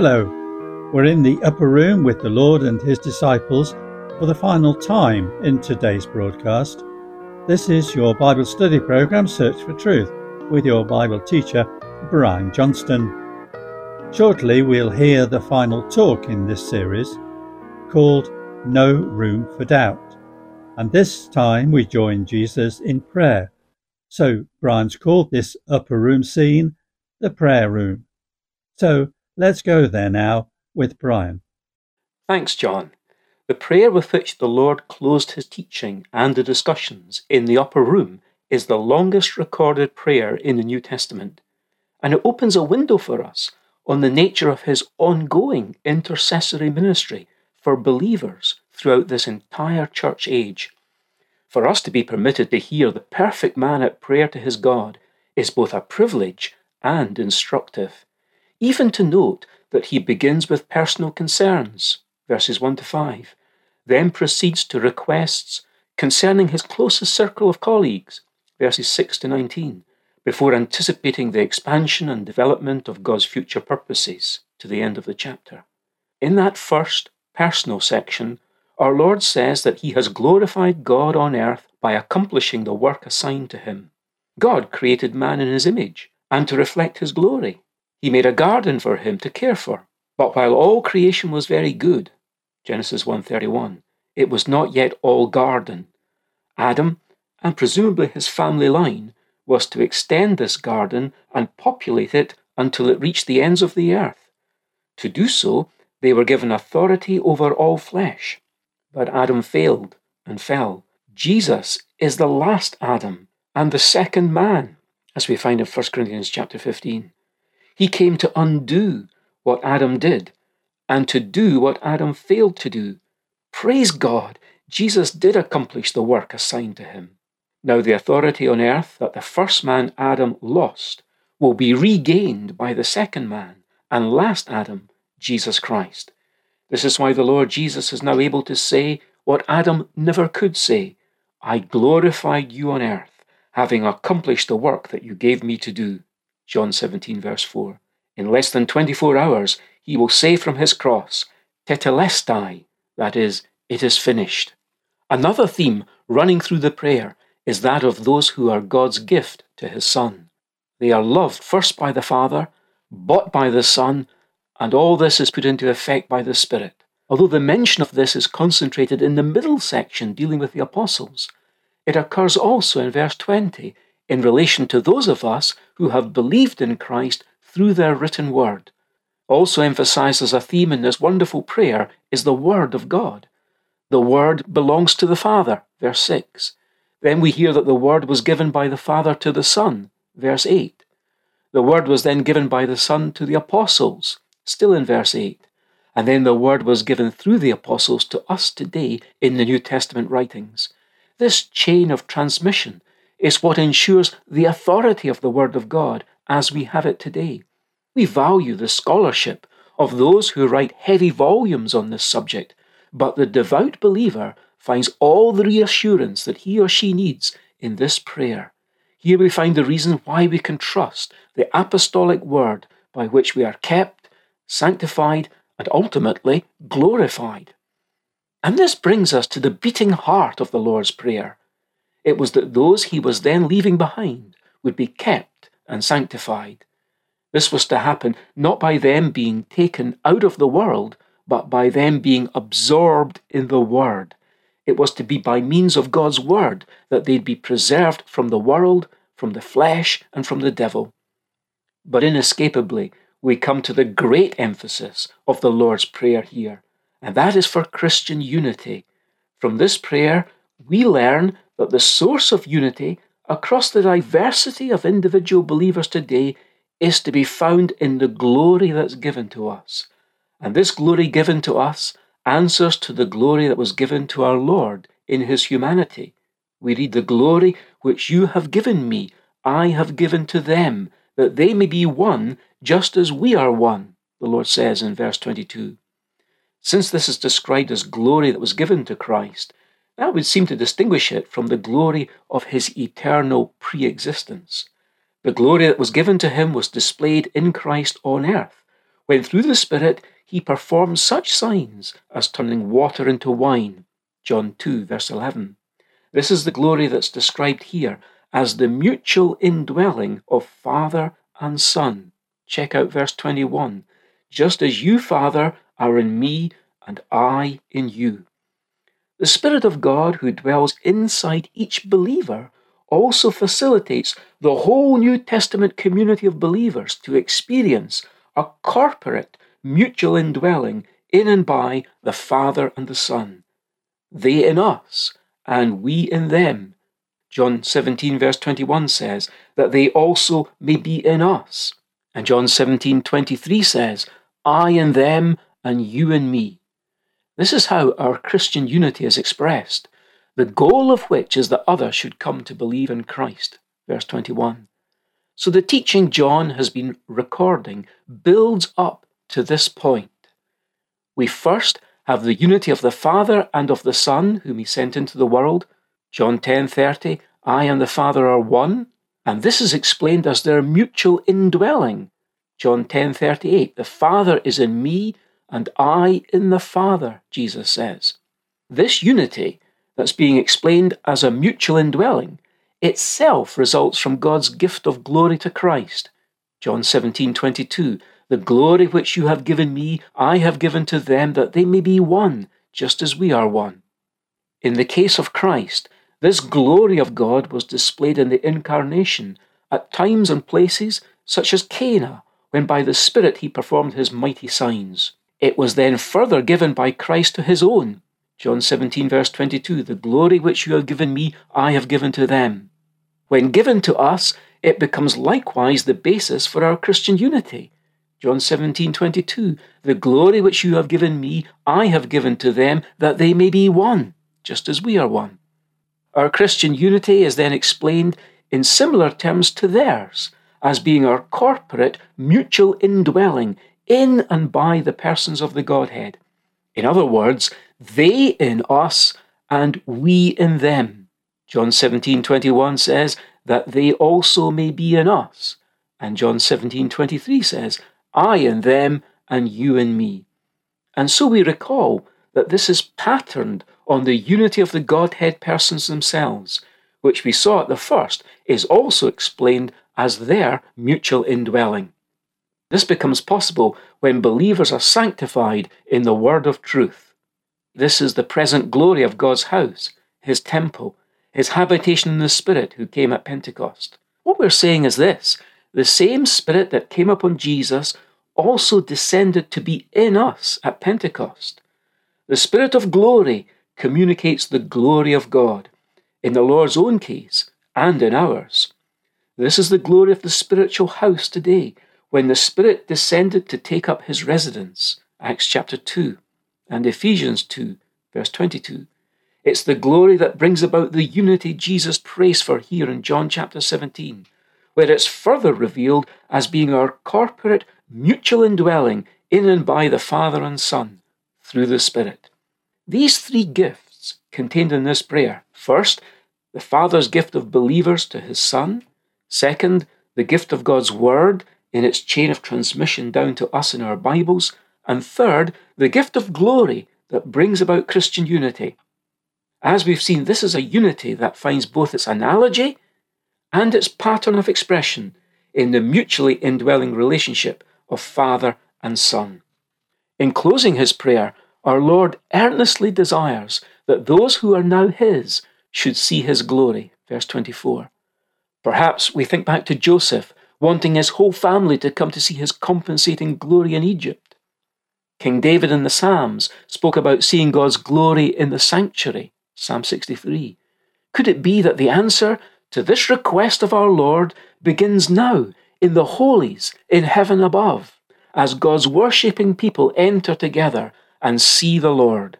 Hello, we're in the upper room with the Lord and his disciples for the final time in today's broadcast. This is your Bible study program, Search for Truth, with your Bible teacher, Brian Johnston. Shortly, we'll hear the final talk in this series called No Room for Doubt. And this time we join Jesus in prayer. So Brian's called this upper room scene the prayer room. So let's go there now with Brian. Thanks, John. The prayer with which the Lord closed his teaching and the discussions in the upper room is the longest recorded prayer in the New Testament, and it opens a window for us on the nature of his ongoing intercessory ministry for believers throughout this entire church age. For us to be permitted to hear the perfect man at prayer to his God is both a privilege and instructive. Even to note that he begins with personal concerns, verses 1 to 5, then proceeds to requests concerning his closest circle of colleagues, verses 6 to 19, before anticipating the expansion and development of God's future purposes to the end of the chapter. In that first personal section, our Lord says that he has glorified God on earth by accomplishing the work assigned to him. God created man in his image and to reflect his glory. He made a garden for him to care for. But while all creation was very good, Genesis 1:31, it was not yet all garden. Adam, and presumably his family line, was to extend this garden and populate it until it reached the ends of the earth. To do so, they were given authority over all flesh. But Adam failed and fell. Jesus is the last Adam and the second man as we find in 1 Corinthians chapter 15. He came to undo what Adam did and to do what Adam failed to do. Praise God, Jesus did accomplish the work assigned to him. Now, the authority on earth that the first man Adam lost will be regained by the second man and last Adam, Jesus Christ. This is why the Lord Jesus is now able to say what Adam never could say I glorified you on earth having accomplished the work that you gave me to do. John 17, verse 4. In less than 24 hours, he will say from his cross, Tetelestai, that is, it is finished. Another theme running through the prayer is that of those who are God's gift to his Son. They are loved first by the Father, bought by the Son, and all this is put into effect by the Spirit. Although the mention of this is concentrated in the middle section dealing with the apostles, it occurs also in verse 20 in relation to those of us who have believed in Christ through their written word. Also emphasized as a theme in this wonderful prayer is the Word of God. The Word belongs to the Father, verse 6. Then we hear that the Word was given by the Father to the Son, verse 8. The Word was then given by the Son to the Apostles, still in verse 8. And then the Word was given through the Apostles to us today in the New Testament writings. This chain of transmission is what ensures the authority of the Word of God as we have it today. We value the scholarship of those who write heavy volumes on this subject, but the devout believer finds all the reassurance that he or she needs in this prayer. Here we find the reason why we can trust the apostolic word by which we are kept, sanctified, and ultimately glorified. And this brings us to the beating heart of the Lord's Prayer. It was that those he was then leaving behind would be kept and sanctified. This was to happen not by them being taken out of the world, but by them being absorbed in the Word. It was to be by means of God's Word that they'd be preserved from the world, from the flesh, and from the devil. But inescapably, we come to the great emphasis of the Lord's Prayer here and that is for Christian unity. From this prayer, we learn that the source of unity across the diversity of individual believers today is to be found in the glory that's given to us. And this glory given to us answers to the glory that was given to our Lord in his humanity. We read, The glory which you have given me, I have given to them, that they may be one just as we are one, the Lord says in verse 22. Since this is described as glory that was given to Christ, that would seem to distinguish it from the glory of his eternal pre existence. The glory that was given to him was displayed in Christ on earth, when through the Spirit he performs such signs as turning water into wine. John 2, verse 11. This is the glory that's described here as the mutual indwelling of Father and Son. Check out verse 21. Just as you, Father, are in me and I in you. The Spirit of God who dwells inside each believer also facilitates the whole New Testament community of believers to experience a corporate mutual indwelling in and by the Father and the Son. They in us, and we in them. John 17, verse 21 says that they also may be in us. And John 17, 23 says, I in them, and you in me. This is how our Christian unity is expressed, the goal of which is that others should come to believe in Christ. Verse 21. So the teaching John has been recording builds up to this point. We first have the unity of the Father and of the Son, whom he sent into the world. John 10:30, I and the Father are one, and this is explained as their mutual indwelling. John 10:38, the Father is in me and I in the Father, Jesus says. This unity that's being explained as a mutual indwelling itself results from God's gift of glory to Christ. John 17:22 The glory which you have given me I have given to them that they may be one just as we are one. In the case of Christ, this glory of God was displayed in the incarnation at times and places such as Cana when by the Spirit he performed his mighty signs. It was then further given by Christ to his own John 17, verse 22 The glory which you have given me, I have given to them. When given to us, it becomes likewise the basis for our Christian unity. John 17, 22 The glory which you have given me, I have given to them, that they may be one, just as we are one. Our Christian unity is then explained in similar terms to theirs, as being our corporate, mutual indwelling in and by the persons of the Godhead. In other words, they in us and we in them. John 17:21 says that they also may be in us. And John 17:23 says, I in them and you in me. And so we recall that this is patterned on the unity of the Godhead persons themselves, which we saw at the first is also explained as their mutual indwelling. This becomes possible when believers are sanctified in the word of truth. This is the present glory of God's house, his temple, his habitation in the Spirit who came at Pentecost. What we're saying is this the same Spirit that came upon Jesus also descended to be in us at Pentecost. The Spirit of glory communicates the glory of God, in the Lord's own case and in ours. This is the glory of the spiritual house today, when the Spirit descended to take up his residence. Acts chapter 2 and Ephesians 2, verse 22. It's the glory that brings about the unity Jesus prays for here in John chapter 17, where it's further revealed as being our corporate mutual indwelling in and by the Father and Son through the Spirit. These three gifts contained in this prayer first, the Father's gift of believers to his Son, second, the gift of God's Word in its chain of transmission down to us in our Bibles, and third, the gift of glory that brings about Christian unity. As we've seen, this is a unity that finds both its analogy and its pattern of expression in the mutually indwelling relationship of Father and Son. In closing his prayer, our Lord earnestly desires that those who are now his should see his glory. Verse 24. Perhaps we think back to Joseph wanting his whole family to come to see his compensating glory in Egypt. King David in the Psalms spoke about seeing God's glory in the sanctuary, Psalm 63. Could it be that the answer to this request of our Lord begins now in the holies in heaven above, as God's worshipping people enter together and see the Lord?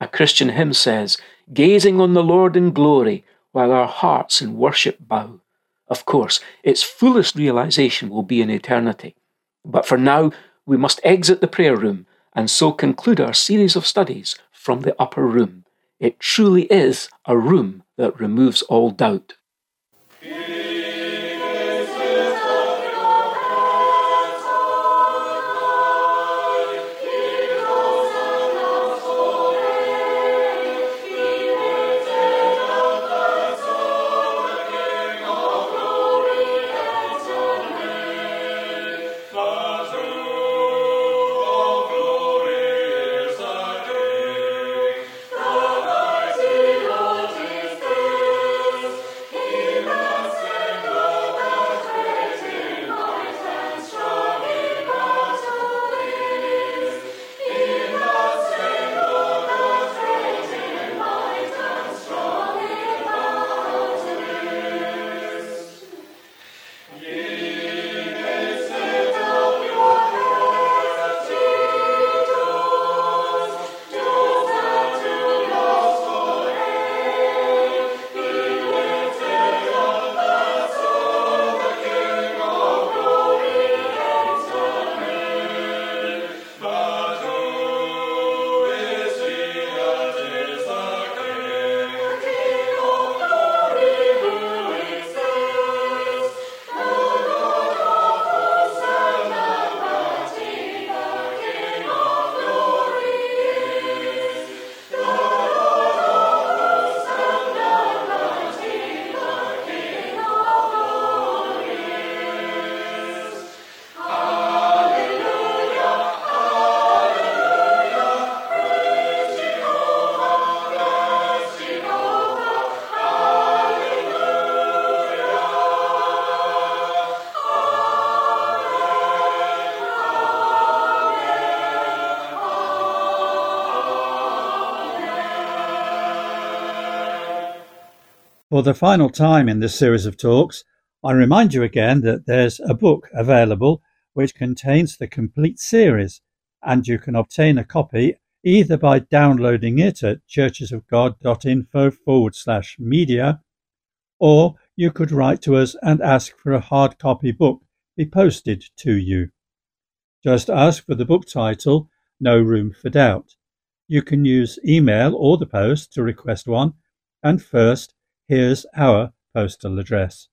A Christian hymn says, gazing on the Lord in glory while our hearts in worship bow. Of course, its fullest realization will be in eternity. But for now, we must exit the prayer room and so conclude our series of studies from the upper room. It truly is a room that removes all doubt. For the final time in this series of talks, I remind you again that there's a book available which contains the complete series, and you can obtain a copy either by downloading it at churchesofgod.info forward slash media, or you could write to us and ask for a hard copy book be posted to you. Just ask for the book title, No Room for Doubt. You can use email or the post to request one, and first, here's our postal address.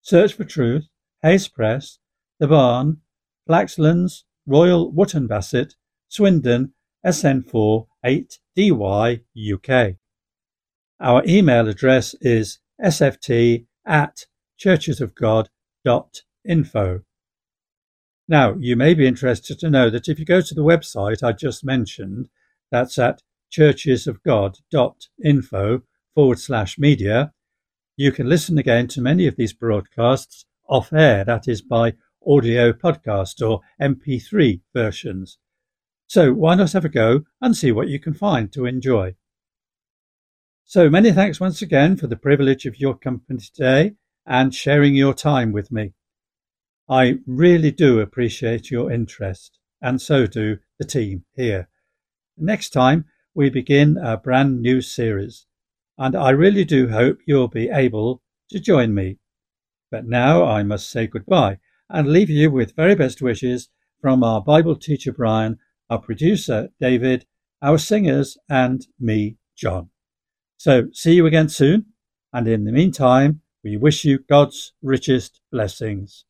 Search for Truth, Hayes Press, The Barn, Flaxlands, Royal Wootton Bassett, Swindon, SN4 8DY UK. Our email address is sft at churchesofgod.info. Now, you may be interested to know that if you go to the website I just mentioned, that's at churchesofgod.info forward slash media, you can listen again to many of these broadcasts off air, that is by audio podcast or MP3 versions. So why not have a go and see what you can find to enjoy? So many thanks once again for the privilege of your company today and sharing your time with me. I really do appreciate your interest, and so do the team here. Next time, we begin a brand new series and I really do hope you'll be able to join me. But now I must say goodbye and leave you with very best wishes from our Bible teacher Brian, our producer David, our singers, and me, John. So see you again soon, and in the meantime, we wish you God's richest blessings.